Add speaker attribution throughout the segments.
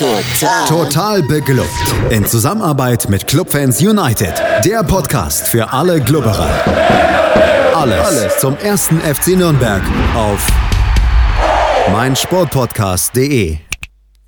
Speaker 1: Total. Total beglückt. In Zusammenarbeit mit Clubfans United. Der Podcast für alle Glubberer. Alles, Alles zum ersten FC Nürnberg auf meinsportpodcast.de.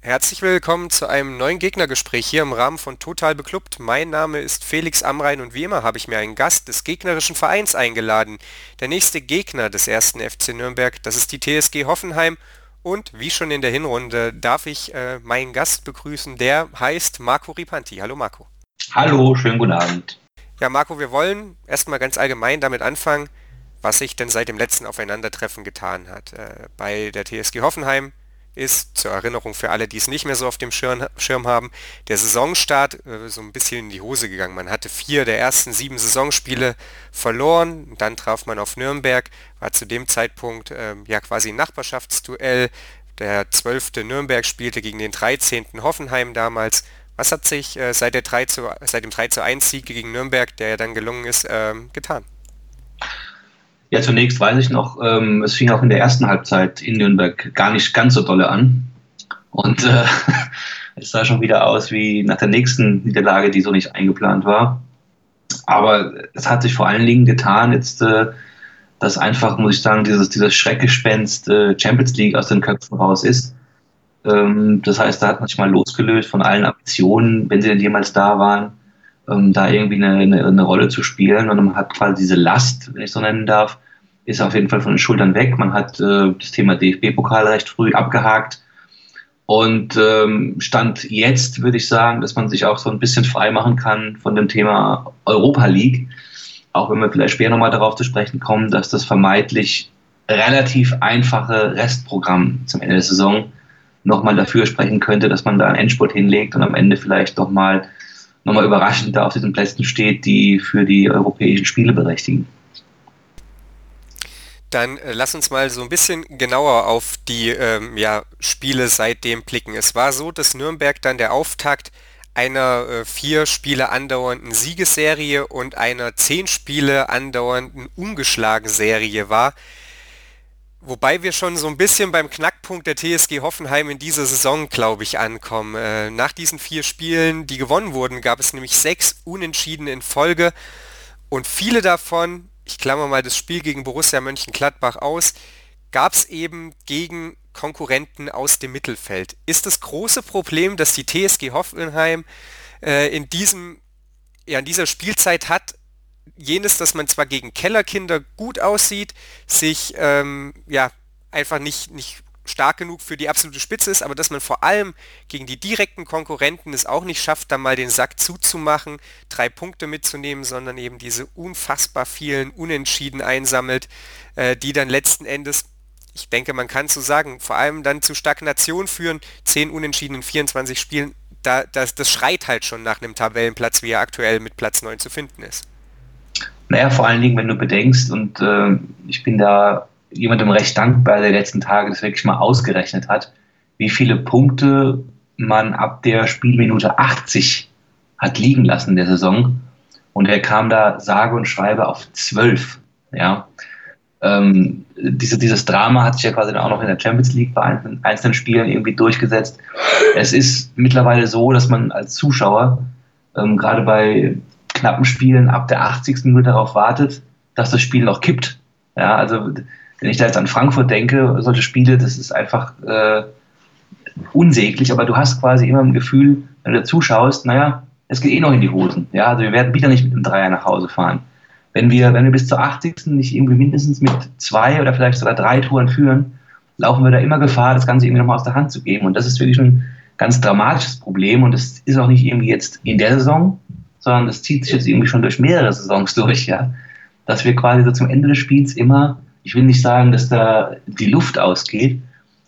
Speaker 2: Herzlich willkommen zu einem neuen Gegnergespräch hier im Rahmen von Total Beklubbt. Mein Name ist Felix Amrein und wie immer habe ich mir einen Gast des gegnerischen Vereins eingeladen. Der nächste Gegner des ersten FC Nürnberg, das ist die TSG Hoffenheim und wie schon in der Hinrunde darf ich äh, meinen Gast begrüßen, der heißt Marco Ripanti. Hallo Marco.
Speaker 3: Hallo, schönen guten Abend.
Speaker 2: Ja Marco, wir wollen erstmal ganz allgemein damit anfangen, was sich denn seit dem letzten Aufeinandertreffen getan hat. Äh, bei der TSG Hoffenheim ist, zur Erinnerung für alle, die es nicht mehr so auf dem Schirm, haben, der Saisonstart äh, so ein bisschen in die Hose gegangen. Man hatte vier der ersten sieben Saisonspiele verloren, dann traf man auf Nürnberg, war zu dem Zeitpunkt äh, ja quasi ein Nachbarschaftsduell. Der zwölfte Nürnberg spielte gegen den 13. Hoffenheim damals. Was hat sich äh, seit, der 3 zu, seit dem 3 zu 1 Sieg gegen Nürnberg, der ja dann gelungen ist, ähm, getan?
Speaker 3: Ja, zunächst weiß ich noch, ähm, es fing auch in der ersten Halbzeit in Nürnberg gar nicht ganz so dolle an. Und äh, es sah schon wieder aus wie nach der nächsten Niederlage, die so nicht eingeplant war. Aber es hat sich vor allen Dingen getan, jetzt, äh, dass einfach, muss ich sagen, dieses, dieses Schreckgespenst äh, Champions League aus den Köpfen raus ist. Ähm, das heißt, da hat man sich mal losgelöst von allen Ambitionen, wenn sie denn jemals da waren ähm, da irgendwie eine, eine, eine, Rolle zu spielen. Und man hat quasi diese Last, wenn ich so nennen darf, ist auf jeden Fall von den Schultern weg. Man hat äh, das Thema DFB-Pokal recht früh abgehakt. Und ähm, Stand jetzt würde ich sagen, dass man sich auch so ein bisschen frei machen kann von dem Thema Europa League. Auch wenn wir vielleicht später nochmal darauf zu sprechen kommen, dass das vermeintlich relativ einfache Restprogramm zum Ende der Saison nochmal dafür sprechen könnte, dass man da einen Endspurt hinlegt und am Ende vielleicht nochmal nochmal überraschend da auf diesen Plätzen steht, die für die europäischen Spiele berechtigen.
Speaker 2: Dann äh, lass uns mal so ein bisschen genauer auf die ähm, ja, Spiele seitdem blicken. Es war so, dass Nürnberg dann der Auftakt einer äh, vier Spiele andauernden Siegesserie und einer zehn Spiele andauernden ungeschlagen Serie war. Wobei wir schon so ein bisschen beim Knackpunkt der TSG Hoffenheim in dieser Saison, glaube ich, ankommen. Äh, nach diesen vier Spielen, die gewonnen wurden, gab es nämlich sechs Unentschieden in Folge und viele davon, ich klammer mal das Spiel gegen Borussia Mönchengladbach aus, gab es eben gegen Konkurrenten aus dem Mittelfeld. Ist das große Problem, dass die TSG Hoffenheim äh, in diesem ja, in dieser Spielzeit hat, jenes, dass man zwar gegen Kellerkinder gut aussieht, sich ähm, ja einfach nicht, nicht stark genug für die absolute Spitze ist, aber dass man vor allem gegen die direkten Konkurrenten es auch nicht schafft, da mal den Sack zuzumachen, drei Punkte mitzunehmen, sondern eben diese unfassbar vielen Unentschieden einsammelt, äh, die dann letzten Endes, ich denke, man kann so sagen, vor allem dann zu Stagnation führen, zehn Unentschieden in 24 Spielen, da, das, das schreit halt schon nach einem Tabellenplatz, wie er aktuell mit Platz 9 zu finden ist.
Speaker 3: Naja, vor allen Dingen, wenn du bedenkst, und äh, ich bin da jemandem recht dankbar, der letzten Tage das wirklich mal ausgerechnet hat, wie viele Punkte man ab der Spielminute 80 hat liegen lassen in der Saison. Und er kam da sage und schreibe auf 12. Ja. Ähm, diese, dieses Drama hat sich ja quasi auch noch in der Champions League bei einzelnen, einzelnen Spielen irgendwie durchgesetzt. Es ist mittlerweile so, dass man als Zuschauer ähm, gerade bei knappen Spielen ab der 80. Minute darauf wartet, dass das Spiel noch kippt. Ja, also wenn ich da jetzt an Frankfurt denke, solche Spiele, das ist einfach äh, unsäglich, aber du hast quasi immer ein Gefühl, wenn du zuschaust, naja, es geht eh noch in die Hosen. Ja, also wir werden wieder nicht mit einem Dreier nach Hause fahren. Wenn wir, wenn wir bis zur 80. nicht irgendwie mindestens mit zwei oder vielleicht sogar drei Touren führen, laufen wir da immer Gefahr, das Ganze irgendwie nochmal aus der Hand zu geben. Und das ist wirklich ein ganz dramatisches Problem und das ist auch nicht irgendwie jetzt in der Saison, sondern das zieht sich jetzt irgendwie schon durch mehrere Saisons durch, ja. Dass wir quasi so zum Ende des Spiels immer, ich will nicht sagen, dass da die Luft ausgeht,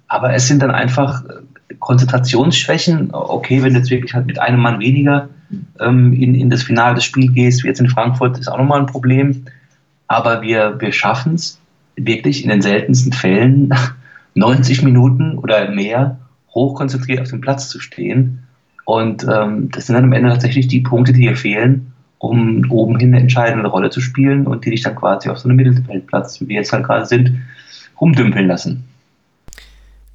Speaker 3: aber es sind dann einfach äh, Konzentrationsschwächen. Okay, wenn du jetzt wirklich halt mit einem Mann weniger ähm, in, in das Finale des Spiels gehst, wie jetzt in Frankfurt, ist auch nochmal ein Problem. Aber wir, wir schaffen es wirklich in den seltensten Fällen 90 Minuten oder mehr hochkonzentriert auf dem Platz zu stehen und ähm, das sind dann am Ende tatsächlich die Punkte, die dir fehlen, um oben hin eine entscheidende Rolle zu spielen und die dich dann quasi auf so einem Mittelfeldplatz, wie wir jetzt halt gerade sind, rumdümpeln lassen.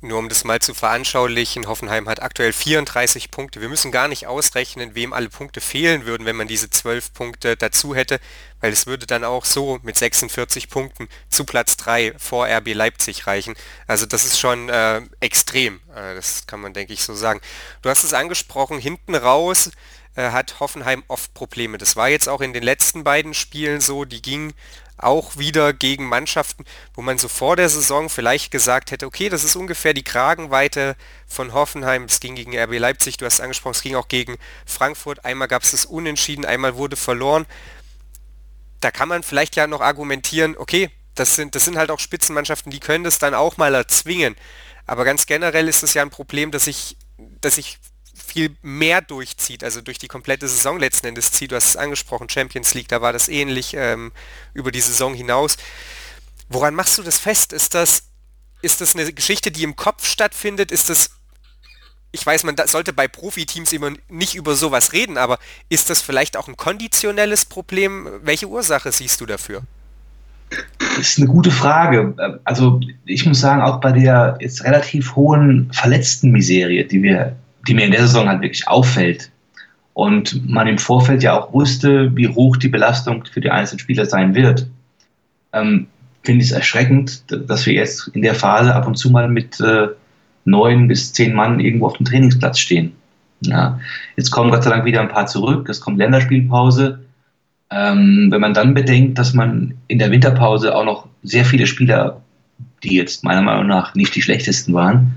Speaker 2: Nur um das mal zu veranschaulichen, Hoffenheim hat aktuell 34 Punkte. Wir müssen gar nicht ausrechnen, wem alle Punkte fehlen würden, wenn man diese 12 Punkte dazu hätte, weil es würde dann auch so mit 46 Punkten zu Platz 3 vor RB Leipzig reichen. Also das ist schon äh, extrem, äh, das kann man denke ich so sagen. Du hast es angesprochen, hinten raus äh, hat Hoffenheim oft Probleme. Das war jetzt auch in den letzten beiden Spielen so, die gingen auch wieder gegen Mannschaften, wo man so vor der Saison vielleicht gesagt hätte, okay, das ist ungefähr die Kragenweite von Hoffenheim. Es ging gegen RB Leipzig, du hast angesprochen, es ging auch gegen Frankfurt. Einmal gab es das Unentschieden, einmal wurde verloren. Da kann man vielleicht ja noch argumentieren, okay, das sind, das sind halt auch Spitzenmannschaften, die können das dann auch mal erzwingen. Aber ganz generell ist es ja ein Problem, dass ich, dass ich viel mehr durchzieht, also durch die komplette Saison letzten Endes zieht. Du hast es angesprochen, Champions League, da war das ähnlich ähm, über die Saison hinaus. Woran machst du das fest? Ist das, ist das eine Geschichte, die im Kopf stattfindet? Ist das, ich weiß, man sollte bei Profiteams immer nicht über sowas reden, aber ist das vielleicht auch ein konditionelles Problem? Welche Ursache siehst du dafür?
Speaker 3: Das ist eine gute Frage. Also ich muss sagen, auch bei der jetzt relativ hohen Verletztenmiserie, die wir die mir in der Saison halt wirklich auffällt. Und man im Vorfeld ja auch wusste, wie hoch die Belastung für die einzelnen Spieler sein wird. Ähm, Finde ich es erschreckend, dass wir jetzt in der Phase ab und zu mal mit äh, neun bis zehn Mann irgendwo auf dem Trainingsplatz stehen. Ja. Jetzt kommen Gott sei Dank wieder ein paar zurück, es kommt Länderspielpause. Ähm, wenn man dann bedenkt, dass man in der Winterpause auch noch sehr viele Spieler, die jetzt meiner Meinung nach nicht die schlechtesten waren,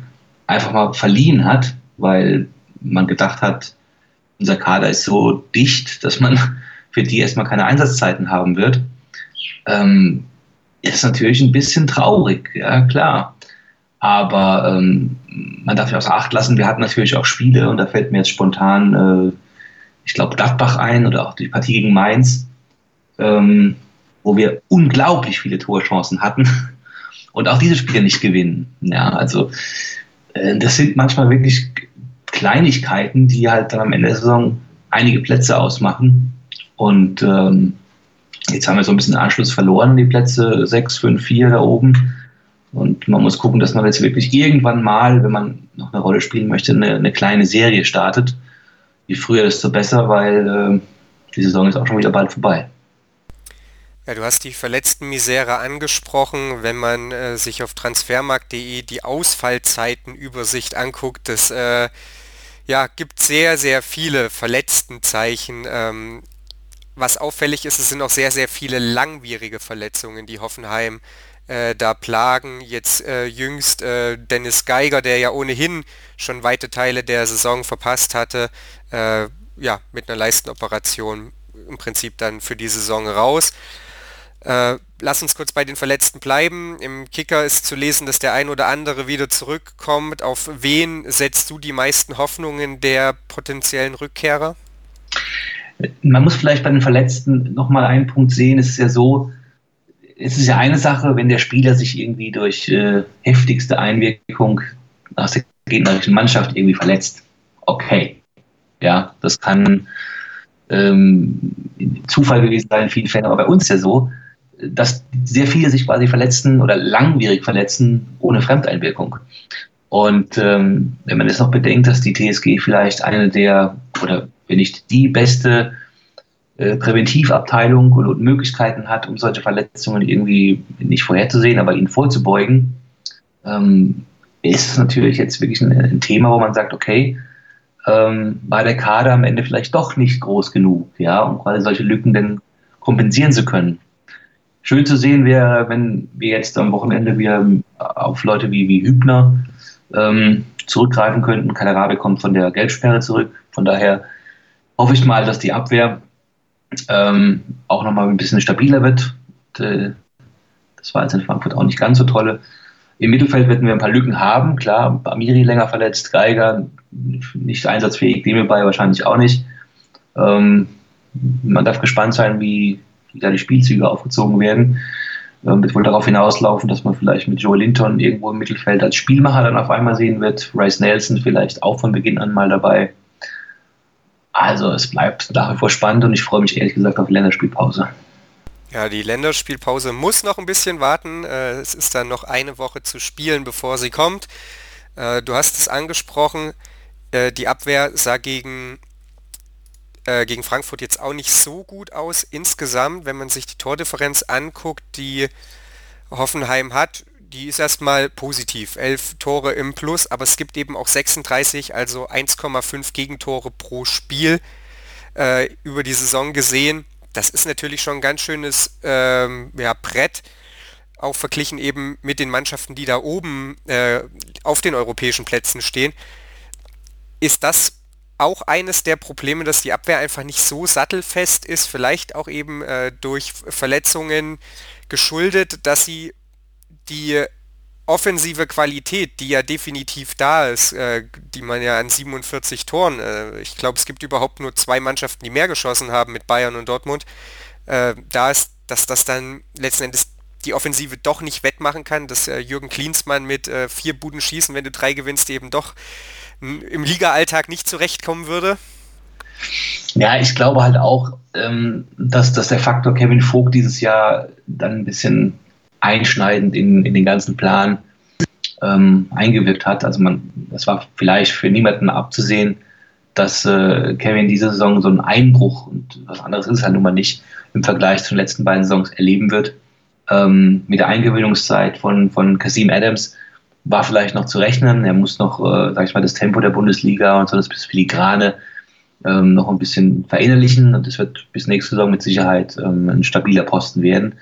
Speaker 3: einfach mal verliehen hat, weil man gedacht hat, unser Kader ist so dicht, dass man für die erstmal keine Einsatzzeiten haben wird, ähm, ist natürlich ein bisschen traurig, ja klar. Aber ähm, man darf ja außer Acht lassen, wir hatten natürlich auch Spiele und da fällt mir jetzt spontan, äh, ich glaube, Gladbach ein oder auch die Partie gegen Mainz, ähm, wo wir unglaublich viele Torchancen hatten und auch diese Spiele nicht gewinnen. Ja, also äh, das sind manchmal wirklich Kleinigkeiten, die halt dann am Ende der Saison einige Plätze ausmachen. Und ähm, jetzt haben wir so ein bisschen Anschluss verloren, die Plätze 6, 5, 4 da oben. Und man muss gucken, dass man jetzt wirklich irgendwann mal, wenn man noch eine Rolle spielen möchte, eine, eine kleine Serie startet. Je früher, desto besser, weil äh, die Saison ist auch schon wieder bald vorbei.
Speaker 2: Ja, du hast die verletzten Misere angesprochen. Wenn man äh, sich auf transfermarkt.de die Ausfallzeitenübersicht anguckt, das äh, ja, gibt sehr, sehr viele Verletztenzeichen. Ähm, was auffällig ist, es sind auch sehr, sehr viele langwierige Verletzungen, die Hoffenheim äh, da plagen. Jetzt äh, jüngst äh, Dennis Geiger, der ja ohnehin schon weite Teile der Saison verpasst hatte, äh, ja, mit einer Leistenoperation im Prinzip dann für die Saison raus. Äh, lass uns kurz bei den Verletzten bleiben. Im Kicker ist zu lesen, dass der ein oder andere wieder zurückkommt. Auf wen setzt du die meisten Hoffnungen der potenziellen Rückkehrer?
Speaker 3: Man muss vielleicht bei den Verletzten nochmal einen Punkt sehen. Es ist ja so, es ist ja eine Sache, wenn der Spieler sich irgendwie durch äh, heftigste Einwirkung aus der gegnerischen Mannschaft irgendwie verletzt. Okay. Ja, das kann ähm, Zufall gewesen sein in vielen Fällen, aber bei uns ja so, dass sehr viele sich quasi verletzen oder langwierig verletzen ohne Fremdeinwirkung. Und ähm, wenn man jetzt noch bedenkt, dass die TSG vielleicht eine der, oder wenn nicht die beste äh, Präventivabteilung und Möglichkeiten hat, um solche Verletzungen irgendwie nicht vorherzusehen, aber ihnen vorzubeugen, ähm, ist es natürlich jetzt wirklich ein, ein, Thema, wo man sagt, okay, ähm, war der Kader am Ende vielleicht doch nicht groß genug, ja, um quasi solche Lücken denn kompensieren zu können schön zu sehen wäre, wenn wir jetzt am Wochenende wieder auf Leute wie, wie Hübner ähm, zurückgreifen könnten. Kalerabe kommt von der Gelbsperre zurück. Von daher hoffe ich mal, dass die Abwehr ähm, auch nochmal ein bisschen stabiler wird. Äh, das war jetzt in Frankfurt auch nicht ganz so tolle. Im Mittelfeld werden wir ein paar Lücken haben. Klar, Amiri länger verletzt, Geiger nicht einsatzfähig, Demir wahrscheinlich auch nicht. Ähm, man darf gespannt sein, wie, wie die Spielzüge aufgezogen werden. Ähm, wird wohl darauf hinauslaufen, dass man vielleicht mit Joe Linton irgendwo im Mittelfeld als Spielmacher dann auf einmal sehen wird. Rice Nelson vielleicht auch von Beginn an mal dabei. Also es bleibt nach wie vor spannend und ich freue mich ehrlich gesagt auf die Länderspielpause.
Speaker 2: Ja, die Länderspielpause muss noch ein bisschen warten. Äh, es ist dann noch eine Woche zu spielen, bevor sie kommt. Äh, du hast es angesprochen, äh, die Abwehr sah gegen, äh, gegen Frankfurt jetzt auch nicht so gut aus. Insgesamt, wenn man sich die Tordifferenz anguckt, die Hoffenheim hat, die ist erstmal positiv. Elf Tore im Plus, aber es gibt eben auch 36, also 1,5 Gegentore pro Spiel äh, über die Saison gesehen. Das ist natürlich schon ein ganz schönes ähm, ja, Brett, auch verglichen eben mit den Mannschaften, die da oben äh, auf den europäischen Plätzen stehen. Ist das auch eines der Probleme, dass die Abwehr einfach nicht so sattelfest ist, vielleicht auch eben äh, durch Verletzungen geschuldet, dass sie die offensive Qualität, die ja definitiv da ist, äh, die man ja an 47 Toren, äh, ich glaube, es gibt überhaupt nur zwei Mannschaften, die mehr geschossen haben mit Bayern und Dortmund, äh, da ist, dass das dann letzten Endes die Offensive doch nicht wettmachen kann, dass äh, Jürgen Klinsmann mit äh, vier Buden schießen, wenn du drei gewinnst, eben doch im Liga-Alltag nicht zurechtkommen würde?
Speaker 3: Ja, ich glaube halt auch, ähm, dass, dass der Faktor Kevin Vogt dieses Jahr dann ein bisschen einschneidend in, in den ganzen Plan ähm, eingewirkt hat. Also man, das war vielleicht für niemanden abzusehen, dass äh, Kevin diese Saison so einen Einbruch und was anderes ist halt nun mal nicht im Vergleich zu den letzten beiden Saisons erleben wird. Ähm, mit der Eingewöhnungszeit von, von Kasim Adams war vielleicht noch zu rechnen. Er muss noch, äh, sag ich mal, das Tempo der Bundesliga und so das Filigrane ähm, noch ein bisschen verinnerlichen und es wird bis nächste Saison mit Sicherheit ähm, ein stabiler Posten werden.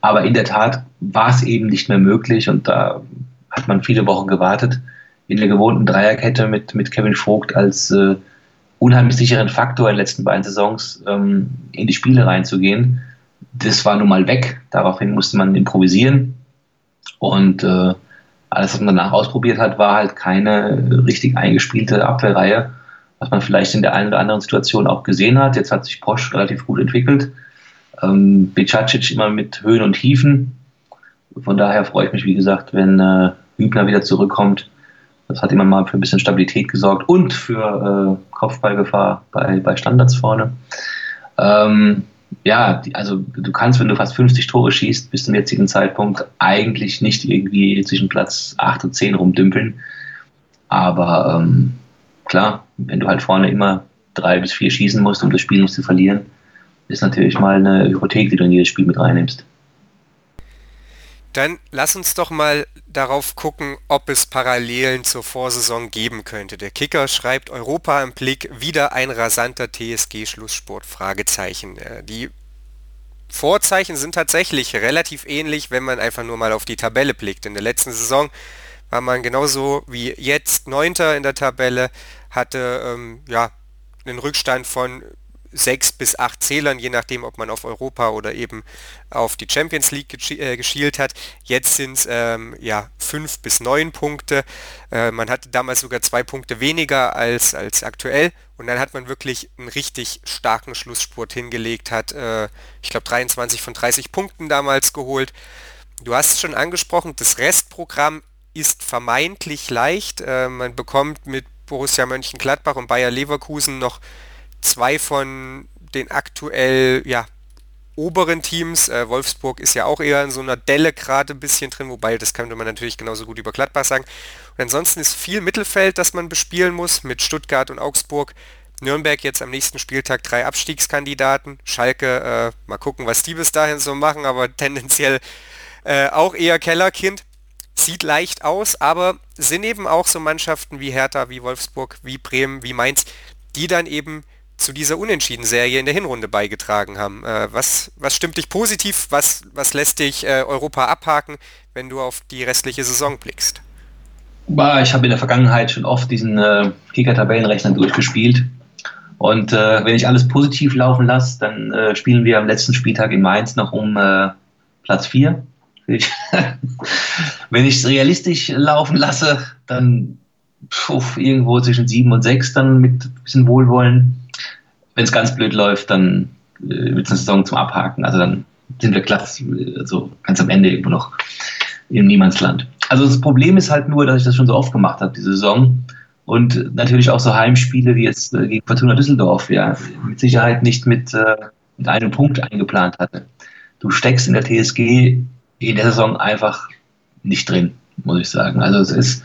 Speaker 3: Aber in der Tat war es eben nicht mehr möglich und da hat man viele Wochen gewartet, in der gewohnten Dreierkette mit, mit Kevin Vogt als äh, unheimlich sicheren Faktor in den letzten beiden Saisons ähm, in die Spiele reinzugehen. Das war nun mal weg. Daraufhin musste man improvisieren. Und äh, alles, was man danach ausprobiert hat, war halt keine richtig eingespielte Abwehrreihe, was man vielleicht in der einen oder anderen Situation auch gesehen hat. Jetzt hat sich Posch relativ gut entwickelt. Ähm, Bicacic immer mit Höhen und Tiefen. Von daher freue ich mich, wie gesagt, wenn äh, Hübner wieder zurückkommt. Das hat immer mal für ein bisschen Stabilität gesorgt und für äh, Kopfballgefahr bei, bei Standards vorne. Ähm, ja, also du kannst, wenn du fast 50 Tore schießt, bis zum jetzigen Zeitpunkt eigentlich nicht irgendwie zwischen Platz 8 und 10 rumdümpeln. Aber ähm, klar, wenn du halt vorne immer drei bis vier schießen musst, um das Spiel nicht zu verlieren, ist natürlich mal eine Hypothek, die du in jedes Spiel mit reinnimmst.
Speaker 2: Dann lass uns doch mal darauf gucken, ob es Parallelen zur Vorsaison geben könnte. Der Kicker schreibt Europa im Blick, wieder ein rasanter TSG-Schlusssport, Fragezeichen. Äh, die Vorzeichen sind tatsächlich relativ ähnlich, wenn man einfach nur mal auf die Tabelle blickt. In der letzten Saison war man genauso wie jetzt Neunter in der Tabelle, hatte ähm, ja einen Rückstand von sechs bis acht Zählern, je nachdem, ob man auf Europa oder eben auf die Champions League äh, geschielt hat. Jetzt sind es ähm, ja fünf bis neun Punkte. Äh, man hatte damals sogar zwei Punkte weniger als, als aktuell und dann hat man wirklich einen richtig starken Schlussspurt hingelegt, hat äh, ich glaube 23 von 30 Punkten damals geholt. Du hast es schon angesprochen, das Restprogramm ist vermeintlich leicht. Äh, man bekommt mit Borussia Mönchengladbach und Bayer Leverkusen noch zwei von den aktuell ja, oberen Teams. Äh, Wolfsburg ist ja auch eher in so einer Delle gerade ein bisschen drin, wobei das könnte man natürlich genauso gut über Gladbach sagen. Und ansonsten ist viel Mittelfeld, das man bespielen muss mit Stuttgart und Augsburg. Nürnberg jetzt am nächsten Spieltag drei Abstiegskandidaten. Schalke, äh, mal gucken, was die bis dahin so machen, aber tendenziell äh, auch eher Kellerkind. Sieht leicht aus, aber sind eben auch so Mannschaften wie Hertha, wie Wolfsburg, wie Bremen, wie Mainz, die dann eben zu dieser Unentschieden-Serie in der Hinrunde beigetragen haben. Äh, was, was stimmt dich positiv? Was, was lässt dich äh, Europa abhaken, wenn du auf die restliche Saison blickst?
Speaker 3: Ich habe in der Vergangenheit schon oft diesen äh, Kicker-Tabellenrechner durchgespielt. Und äh, wenn ich alles positiv laufen lasse, dann äh, spielen wir am letzten Spieltag in Mainz noch um äh, Platz 4. wenn ich es realistisch laufen lasse, dann puff, irgendwo zwischen 7 und 6 dann mit ein bisschen Wohlwollen wenn es ganz blöd läuft, dann äh, wird es eine Saison zum Abhaken. Also dann sind wir glatt, also ganz am Ende irgendwo noch im Niemandsland. Also das Problem ist halt nur, dass ich das schon so oft gemacht habe, diese Saison. Und natürlich auch so Heimspiele wie jetzt äh, gegen Fortuna Düsseldorf, ja, mit Sicherheit nicht mit, äh, mit einem Punkt eingeplant hatte. Du steckst in der TSG in der Saison einfach nicht drin, muss ich sagen. Also es ist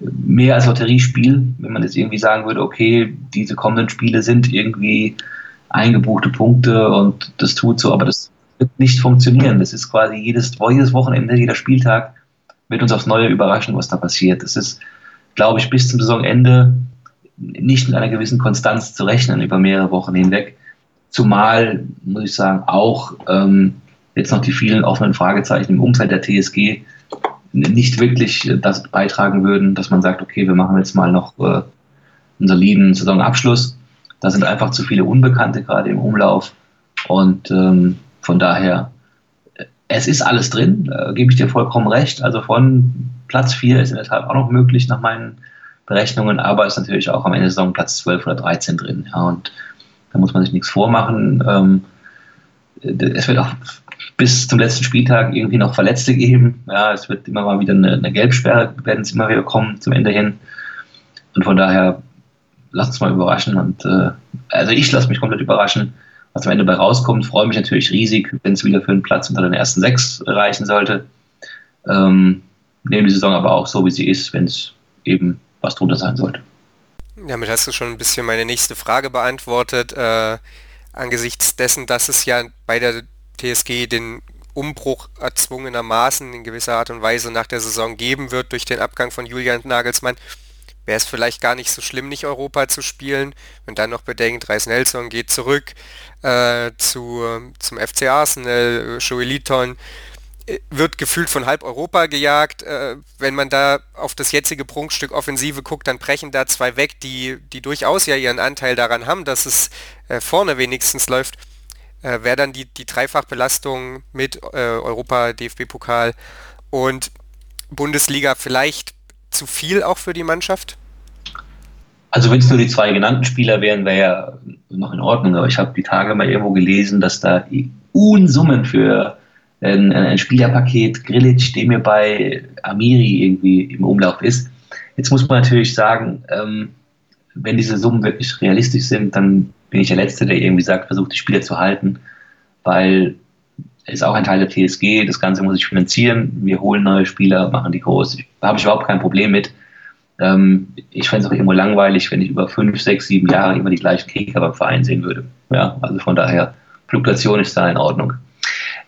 Speaker 3: mehr als Lotteriespiel, wenn man jetzt irgendwie sagen würde, okay, diese kommenden Spiele sind irgendwie eingebuchte Punkte und das tut so, aber das wird nicht funktionieren. Das ist quasi jedes, jedes Wochenende, jeder Spieltag wird uns aufs Neue überraschen, was da passiert. Das ist, glaube ich, bis zum Saisonende nicht mit einer gewissen Konstanz zu rechnen über mehrere Wochen hinweg. Zumal, muss ich sagen, auch ähm, jetzt noch die vielen offenen Fragezeichen im Umfeld der TSG nicht wirklich das beitragen würden, dass man sagt, okay, wir machen jetzt mal noch äh, einen soliden Saisonabschluss. Da sind einfach zu viele Unbekannte gerade im Umlauf. Und ähm, von daher, es ist alles drin, da gebe ich dir vollkommen recht. Also von Platz 4 ist in der Tat auch noch möglich nach meinen Berechnungen, aber ist natürlich auch am Ende der Saison Platz 12 oder 13 drin. Ja, und da muss man sich nichts vormachen. Ähm, es wird auch bis zum letzten Spieltag irgendwie noch Verletzte geben. Ja, es wird immer mal wieder eine, eine Gelbsperre, werden es immer wieder kommen zum Ende hin. Und von daher, lass uns mal überraschen. Und äh, also ich lasse mich komplett überraschen, was am Ende bei rauskommt. Freue mich natürlich riesig, wenn es wieder für einen Platz unter den ersten sechs reichen sollte. Ähm, nehme die Saison aber auch so, wie sie ist, wenn es eben was drunter sein sollte.
Speaker 2: Damit hast du schon ein bisschen meine nächste Frage beantwortet. Äh, angesichts dessen, dass es ja bei der TSG den Umbruch erzwungenermaßen in gewisser Art und Weise nach der Saison geben wird durch den Abgang von Julian Nagelsmann, wäre es vielleicht gar nicht so schlimm, nicht Europa zu spielen. Wenn dann noch bedenkt, Reis Nelson geht zurück äh, zu, zum FC Arsenal, Joey Liton, wird gefühlt von halb Europa gejagt. Äh, wenn man da auf das jetzige Prunkstück Offensive guckt, dann brechen da zwei weg, die, die durchaus ja ihren Anteil daran haben, dass es äh, vorne wenigstens läuft. Äh, Wäre dann die, die Dreifachbelastung mit äh, Europa, DFB-Pokal und Bundesliga vielleicht zu viel auch für die Mannschaft?
Speaker 3: Also wenn es nur die zwei genannten Spieler wären, wäre ja noch in Ordnung. Aber ich habe die Tage mal irgendwo gelesen, dass da Unsummen für ein, ein Spielerpaket Grilic, der mir bei Amiri irgendwie im Umlauf ist. Jetzt muss man natürlich sagen, ähm, wenn diese Summen wirklich realistisch sind, dann bin ich der Letzte, der irgendwie sagt, versucht die Spieler zu halten, weil ist auch ein Teil der TSG, das Ganze muss ich finanzieren, wir holen neue Spieler, machen die groß. Da habe ich überhaupt kein Problem mit. Ähm, ich fände es auch irgendwo langweilig, wenn ich über fünf, sechs, sieben Jahre immer die gleichen Kicker beim Verein sehen würde. Ja, also von daher, Fluktuation ist da in Ordnung.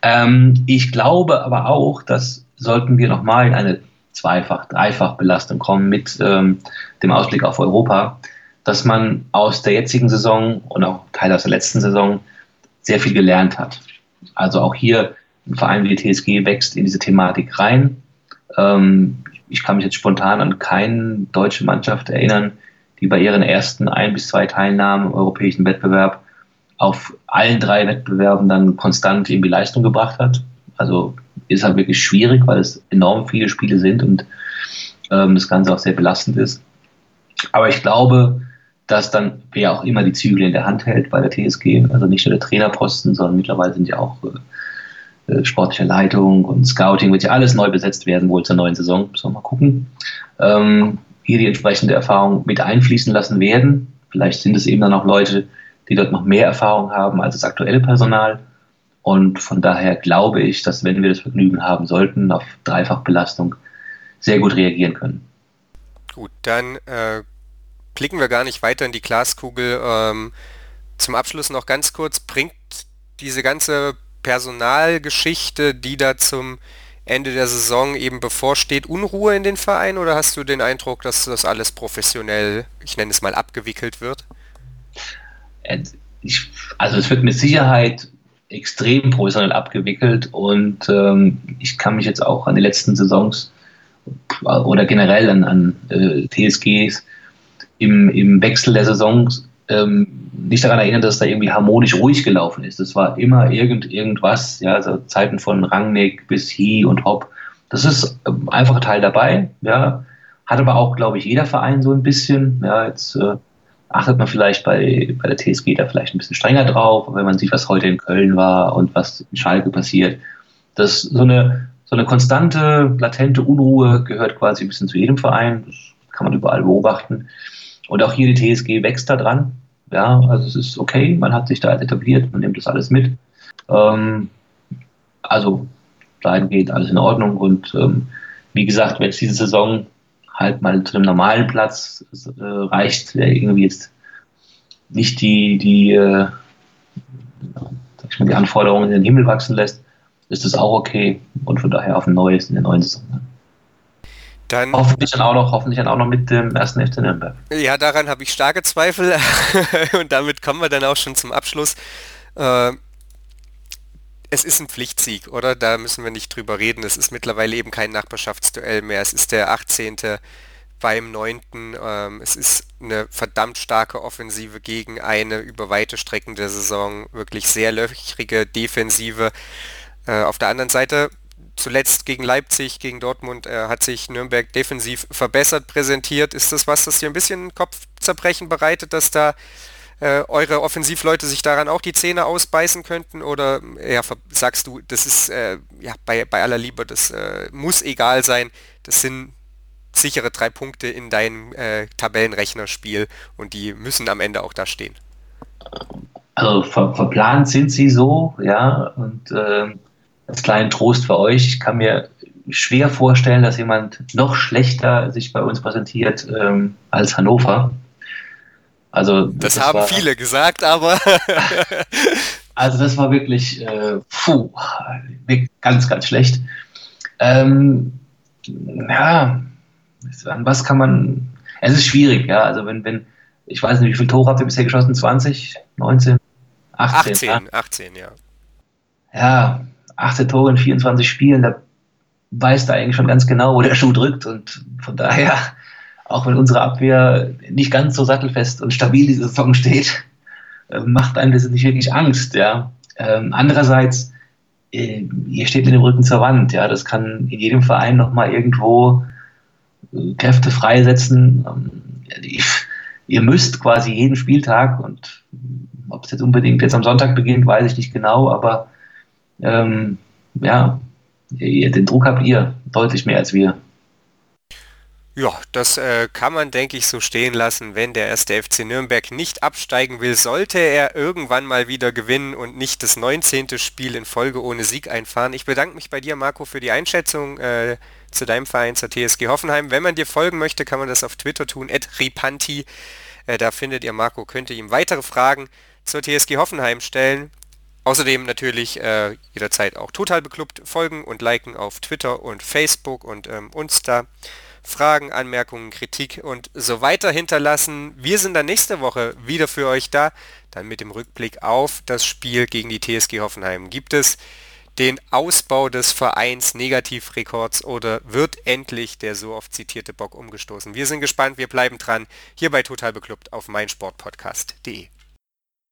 Speaker 3: Ähm, ich glaube aber auch, dass sollten wir nochmal in eine Zweifach-, Dreifach-Belastung kommen mit ähm, dem Ausblick auf Europa, dass man aus der jetzigen Saison und auch Teil aus der letzten Saison sehr viel gelernt hat. Also auch hier ein Verein wie die TSG wächst in diese Thematik rein. Ähm, ich kann mich jetzt spontan an keine deutsche Mannschaft erinnern, die bei ihren ersten ein bis zwei Teilnahmen im europäischen Wettbewerb auf allen drei Wettbewerben dann konstant irgendwie Leistung gebracht hat. Also ist halt wirklich schwierig, weil es enorm viele Spiele sind und ähm, das Ganze auch sehr belastend ist. Aber ich glaube, dass dann wer auch immer die Zügel in der Hand hält bei der TSG, also nicht nur der Trainerposten, sondern mittlerweile sind ja auch äh, äh, sportliche Leitung und Scouting, wird ja alles neu besetzt werden, wohl zur neuen Saison. Müssen wir mal gucken. Ähm, hier die entsprechende Erfahrung mit einfließen lassen werden. Vielleicht sind es eben dann auch Leute, die dort noch mehr Erfahrung haben als das aktuelle Personal. Und von daher glaube ich, dass wenn wir das Vergnügen haben sollten, auf Dreifachbelastung sehr gut reagieren können.
Speaker 2: Gut, dann äh, blicken wir gar nicht weiter in die Glaskugel. Ähm, zum Abschluss noch ganz kurz, bringt diese ganze Personalgeschichte, die da zum Ende der Saison eben bevorsteht, Unruhe in den Verein oder hast du den Eindruck, dass das alles professionell, ich nenne es mal, abgewickelt wird?
Speaker 3: also es wird mit Sicherheit extrem professionell abgewickelt und ähm, ich kann mich jetzt auch an die letzten Saisons oder generell an, an äh, TSGs im, im Wechsel der Saisons ähm, nicht daran erinnern, dass da irgendwie harmonisch ruhig gelaufen ist. Es war immer irgend, irgendwas, ja, also Zeiten von Rangnick bis He und Hopp. Das ist ähm, einfach Teil dabei, ja. Hat aber auch, glaube ich, jeder Verein so ein bisschen, ja, jetzt äh, achtet man vielleicht bei, bei der TSG da vielleicht ein bisschen strenger drauf, wenn man sieht, was heute in Köln war und was in Schalke passiert. Das so eine, so eine konstante, latente Unruhe gehört quasi ein bisschen zu jedem Verein. Das kann man überall beobachten. Und auch hier die TSG wächst da dran. Ja, also es ist okay, man hat sich da etabliert, man nimmt das alles mit. Ähm, also geht alles in Ordnung und ähm, wie gesagt, wenn es diese Saison halt mal zu einem normalen Platz äh, reicht, der irgendwie jetzt nicht die, die, äh, sag ich mal, die Anforderungen in den Himmel wachsen lässt, ist das auch okay und von daher auf ein neues in der neuen Saison. Dann, hoffentlich dann auch noch, hoffentlich dann auch noch mit dem ersten FC Nürnberg.
Speaker 2: Ja, daran habe ich starke Zweifel und damit kommen wir dann auch schon zum Abschluss. Äh, es ist ein Pflichtsieg, oder? Da müssen wir nicht drüber reden. Es ist mittlerweile eben kein Nachbarschaftsduell mehr. Es ist der 18. beim 9. Ähm, es ist eine verdammt starke Offensive gegen eine über weite Strecken der Saison wirklich sehr löchrige Defensive. Äh, auf der anderen Seite, zuletzt gegen Leipzig, gegen Dortmund, äh, hat sich Nürnberg defensiv verbessert präsentiert. Ist das was, das hier ein bisschen Kopfzerbrechen bereitet, dass da äh, eure Offensivleute sich daran auch die Zähne ausbeißen könnten? Oder ja, sagst du, das ist äh, ja, bei, bei aller Liebe, das äh, muss egal sein. Das sind sichere drei Punkte in deinem äh, Tabellenrechnerspiel und die müssen am Ende auch da stehen.
Speaker 3: Also ver verplant sind sie so, ja, und äh, als kleinen Trost für euch, ich kann mir schwer vorstellen, dass jemand noch schlechter sich bei uns präsentiert ähm, als Hannover.
Speaker 2: Also das, das haben war, viele gesagt, aber
Speaker 3: also das war wirklich äh, puh, ganz ganz schlecht. Ähm, ja, an was kann man? Es ist schwierig, ja. Also wenn wenn ich weiß nicht, wie viele Tore habt ihr bisher geschossen? 20, 19, 18? 18,
Speaker 2: ja, 18, ja.
Speaker 3: Ja, 18 Tore in 24 Spielen, da weiß da eigentlich schon ganz genau, wo der Schuh drückt und von daher auch wenn unsere Abwehr nicht ganz so sattelfest und stabil diese Saison steht, äh, macht einem das nicht wirklich Angst. Ja. Ähm, andererseits, äh, ihr steht mit dem Rücken zur Wand. Ja. Das kann in jedem Verein nochmal irgendwo äh, Kräfte freisetzen. Ähm, ihr müsst quasi jeden Spieltag und ob es jetzt unbedingt jetzt am Sonntag beginnt, weiß ich nicht genau, aber ähm, ja, den Druck habt ihr deutlich mehr als wir.
Speaker 2: Ja, das äh, kann man, denke ich, so stehen lassen, wenn der erste FC Nürnberg nicht absteigen will. Sollte er irgendwann mal wieder gewinnen und nicht das 19. Spiel in Folge ohne Sieg einfahren. Ich bedanke mich bei dir, Marco, für die Einschätzung äh, zu deinem Verein, zur TSG Hoffenheim. Wenn man dir folgen möchte, kann man das auf Twitter tun, ripanti. Äh, da findet ihr Marco, könnt ihr ihm weitere Fragen zur TSG Hoffenheim stellen. Außerdem natürlich äh, jederzeit auch total beklubbt folgen und liken auf Twitter und Facebook und ähm, uns da Fragen, Anmerkungen, Kritik und so weiter hinterlassen. Wir sind dann nächste Woche wieder für euch da, dann mit dem Rückblick auf das Spiel gegen die TSG Hoffenheim. Gibt es den Ausbau des Vereins Negativrekords oder wird endlich der so oft zitierte Bock umgestoßen? Wir sind gespannt, wir bleiben dran, hier bei Total Beklubbt auf meinsportpodcast.de.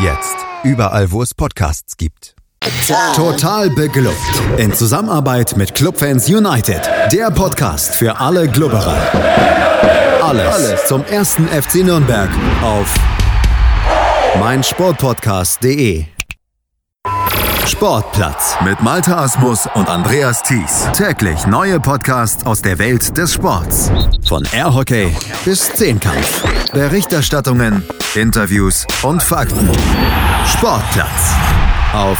Speaker 1: Jetzt. Überall, wo es Podcasts gibt. Total beglückt. In Zusammenarbeit mit Clubfans United. Der Podcast für alle Glubberer. Alles, Alles zum ersten FC Nürnberg auf meinsportpodcast.de. Sportplatz mit Malta Asmus und Andreas Thies. Täglich neue Podcasts aus der Welt des Sports. Von Airhockey bis Zehnkampf. Berichterstattungen, Interviews und Fakten. Sportplatz auf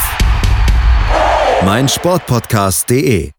Speaker 1: meinsportpodcast.de